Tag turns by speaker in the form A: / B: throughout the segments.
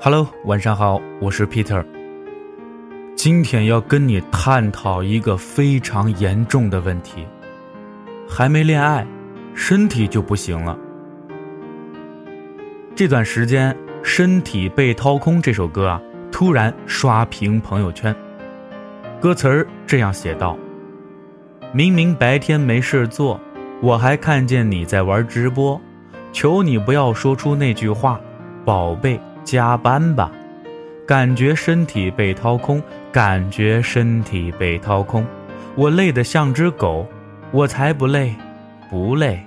A: Hello，晚上好，我是 Peter。今天要跟你探讨一个非常严重的问题：还没恋爱，身体就不行了。这段时间，《身体被掏空》这首歌啊，突然刷屏朋友圈。歌词儿这样写道：“明明白天没事做，我还看见你在玩直播，求你不要说出那句话，宝贝。”加班吧，感觉身体被掏空，感觉身体被掏空，我累得像只狗，我才不累，不累。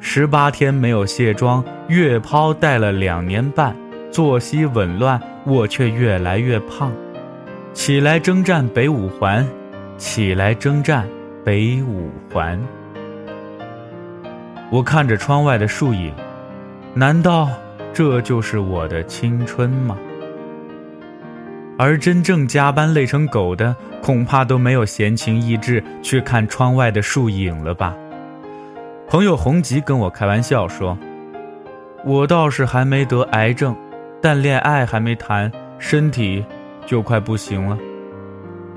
A: 十八天没有卸妆，月抛戴了两年半，作息紊乱，我却越来越胖。起来征战北五环，起来征战北五环。我看着窗外的树影，难道？这就是我的青春吗？而真正加班累成狗的，恐怕都没有闲情逸致去看窗外的树影了吧？朋友红吉跟我开玩笑说：“我倒是还没得癌症，但恋爱还没谈，身体就快不行了。”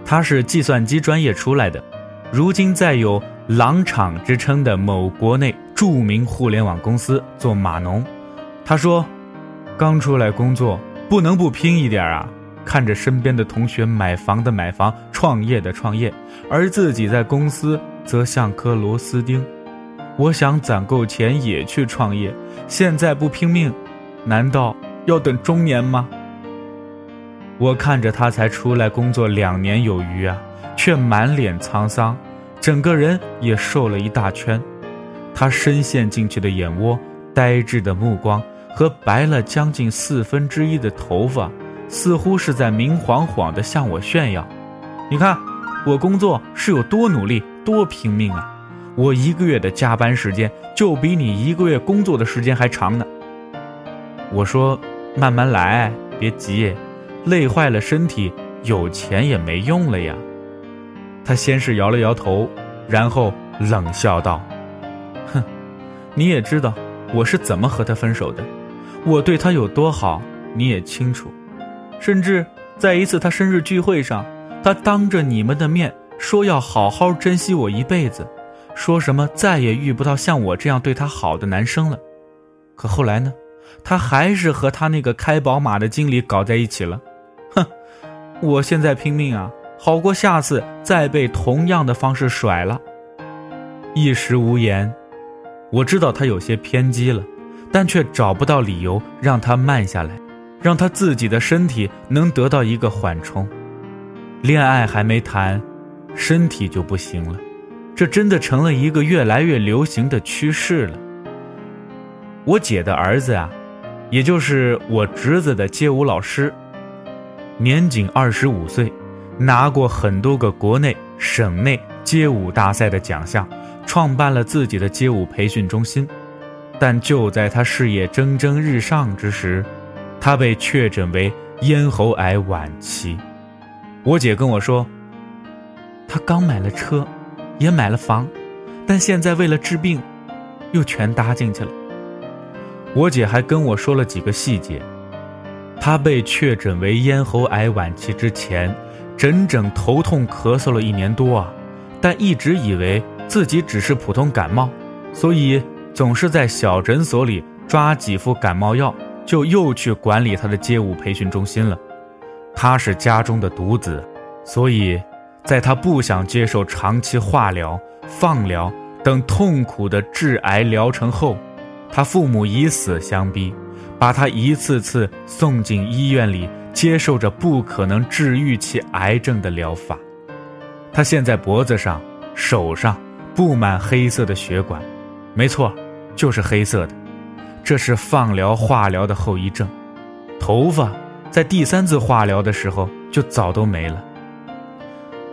A: 他是计算机专业出来的，如今在有“狼场”之称的某国内著名互联网公司做码农。他说：“刚出来工作，不能不拼一点啊！看着身边的同学买房的买房，创业的创业，而自己在公司则像颗螺丝钉。我想攒够钱也去创业，现在不拼命，难道要等中年吗？”我看着他才出来工作两年有余啊，却满脸沧桑，整个人也瘦了一大圈。他深陷进去的眼窝，呆滞的目光。和白了将近四分之一的头发，似乎是在明晃晃地向我炫耀。你看，我工作是有多努力、多拼命啊！我一个月的加班时间就比你一个月工作的时间还长呢。我说：“慢慢来，别急，累坏了身体，有钱也没用了呀。”他先是摇了摇头，然后冷笑道：“哼，你也知道我是怎么和他分手的。”我对他有多好，你也清楚。甚至在一次他生日聚会上，他当着你们的面说要好好珍惜我一辈子，说什么再也遇不到像我这样对他好的男生了。可后来呢，他还是和他那个开宝马的经理搞在一起了。哼，我现在拼命啊，好过下次再被同样的方式甩了。一时无言，我知道他有些偏激了。但却找不到理由让他慢下来，让他自己的身体能得到一个缓冲。恋爱还没谈，身体就不行了，这真的成了一个越来越流行的趋势了。我姐的儿子啊，也就是我侄子的街舞老师，年仅二十五岁，拿过很多个国内、省内街舞大赛的奖项，创办了自己的街舞培训中心。但就在他事业蒸蒸日上之时，他被确诊为咽喉癌晚期。我姐跟我说，他刚买了车，也买了房，但现在为了治病，又全搭进去了。我姐还跟我说了几个细节：他被确诊为咽喉癌晚期之前，整整头痛咳嗽了一年多啊，但一直以为自己只是普通感冒，所以。总是在小诊所里抓几副感冒药，就又去管理他的街舞培训中心了。他是家中的独子，所以，在他不想接受长期化疗、放疗等痛苦的致癌疗程后，他父母以死相逼，把他一次次送进医院里，接受着不可能治愈其癌症的疗法。他现在脖子上、手上布满黑色的血管，没错。就是黑色的，这是放疗化疗的后遗症。头发在第三次化疗的时候就早都没了。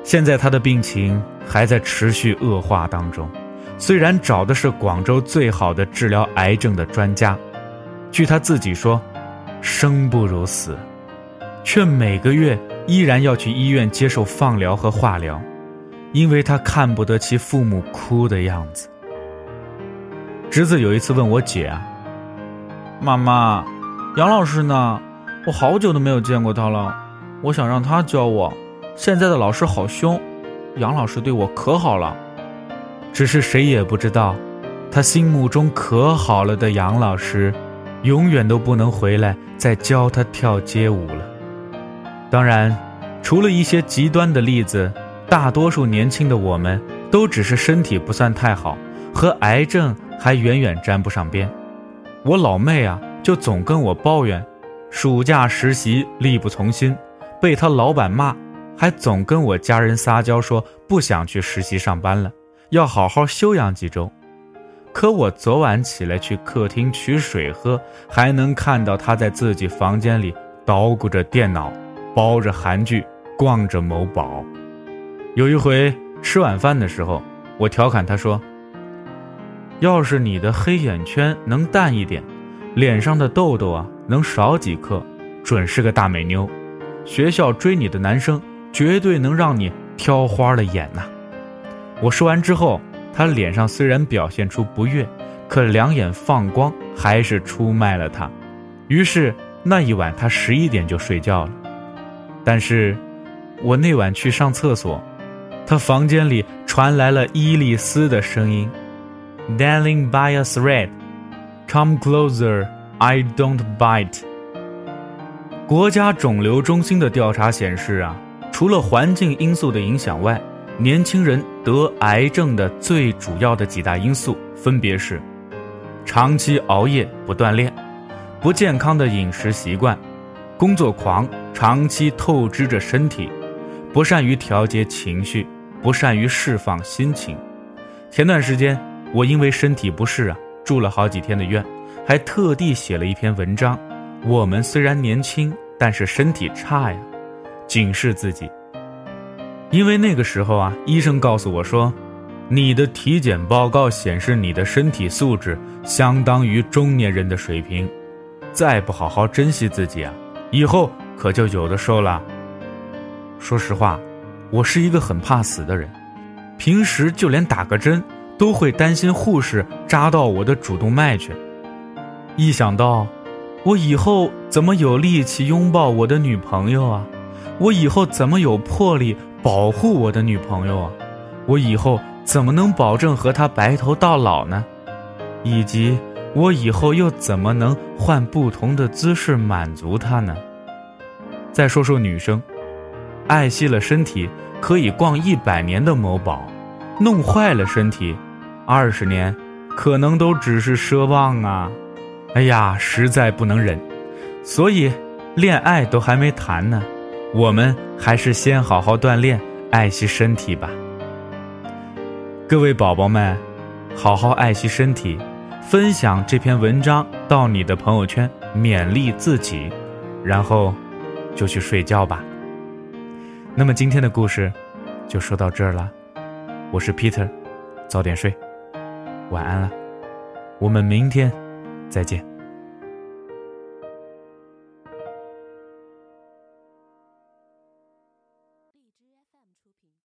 A: 现在他的病情还在持续恶化当中，虽然找的是广州最好的治疗癌症的专家，据他自己说，生不如死，却每个月依然要去医院接受放疗和化疗，因为他看不得其父母哭的样子。侄子有一次问我姐：“妈妈，杨老师呢？我好久都没有见过他了，我想让他教我。现在的老师好凶，杨老师对我可好了。只是谁也不知道，他心目中可好了的杨老师，永远都不能回来再教他跳街舞了。当然，除了一些极端的例子，大多数年轻的我们都只是身体不算太好，和癌症还远远沾不上边。我老妹啊，就总跟我抱怨。暑假实习力不从心，被他老板骂，还总跟我家人撒娇说不想去实习上班了，要好好休养几周。可我昨晚起来去客厅取水喝，还能看到他在自己房间里捣鼓着电脑，包着韩剧，逛着某宝。有一回吃晚饭的时候，我调侃他说：“要是你的黑眼圈能淡一点，脸上的痘痘啊。”能少几颗，准是个大美妞。学校追你的男生绝对能让你挑花了眼呐！我说完之后，他脸上虽然表现出不悦，可两眼放光，还是出卖了他。于是那一晚他十一点就睡觉了。但是，我那晚去上厕所，他房间里传来了伊丽丝的声音：“Darling, by a thread, come closer。” I don't bite。国家肿瘤中心的调查显示啊，除了环境因素的影响外，年轻人得癌症的最主要的几大因素分别是：长期熬夜不锻炼、不健康的饮食习惯、工作狂长期透支着身体、不善于调节情绪、不善于释放心情。前段时间我因为身体不适啊，住了好几天的院。还特地写了一篇文章，我们虽然年轻，但是身体差呀，警示自己。因为那个时候啊，医生告诉我说，你的体检报告显示你的身体素质相当于中年人的水平，再不好好珍惜自己啊，以后可就有的受了。说实话，我是一个很怕死的人，平时就连打个针都会担心护士扎到我的主动脉去。一想到，我以后怎么有力气拥抱我的女朋友啊？我以后怎么有魄力保护我的女朋友啊？我以后怎么能保证和她白头到老呢？以及我以后又怎么能换不同的姿势满足她呢？再说说女生，爱惜了身体可以逛一百年的某宝，弄坏了身体，二十年可能都只是奢望啊。哎呀，实在不能忍，所以恋爱都还没谈呢，我们还是先好好锻炼，爱惜身体吧。各位宝宝们，好好爱惜身体，分享这篇文章到你的朋友圈，勉励自己，然后就去睡觉吧。那么今天的故事就说到这儿了，我是 Peter，早点睡，晚安了，我们明天。再见。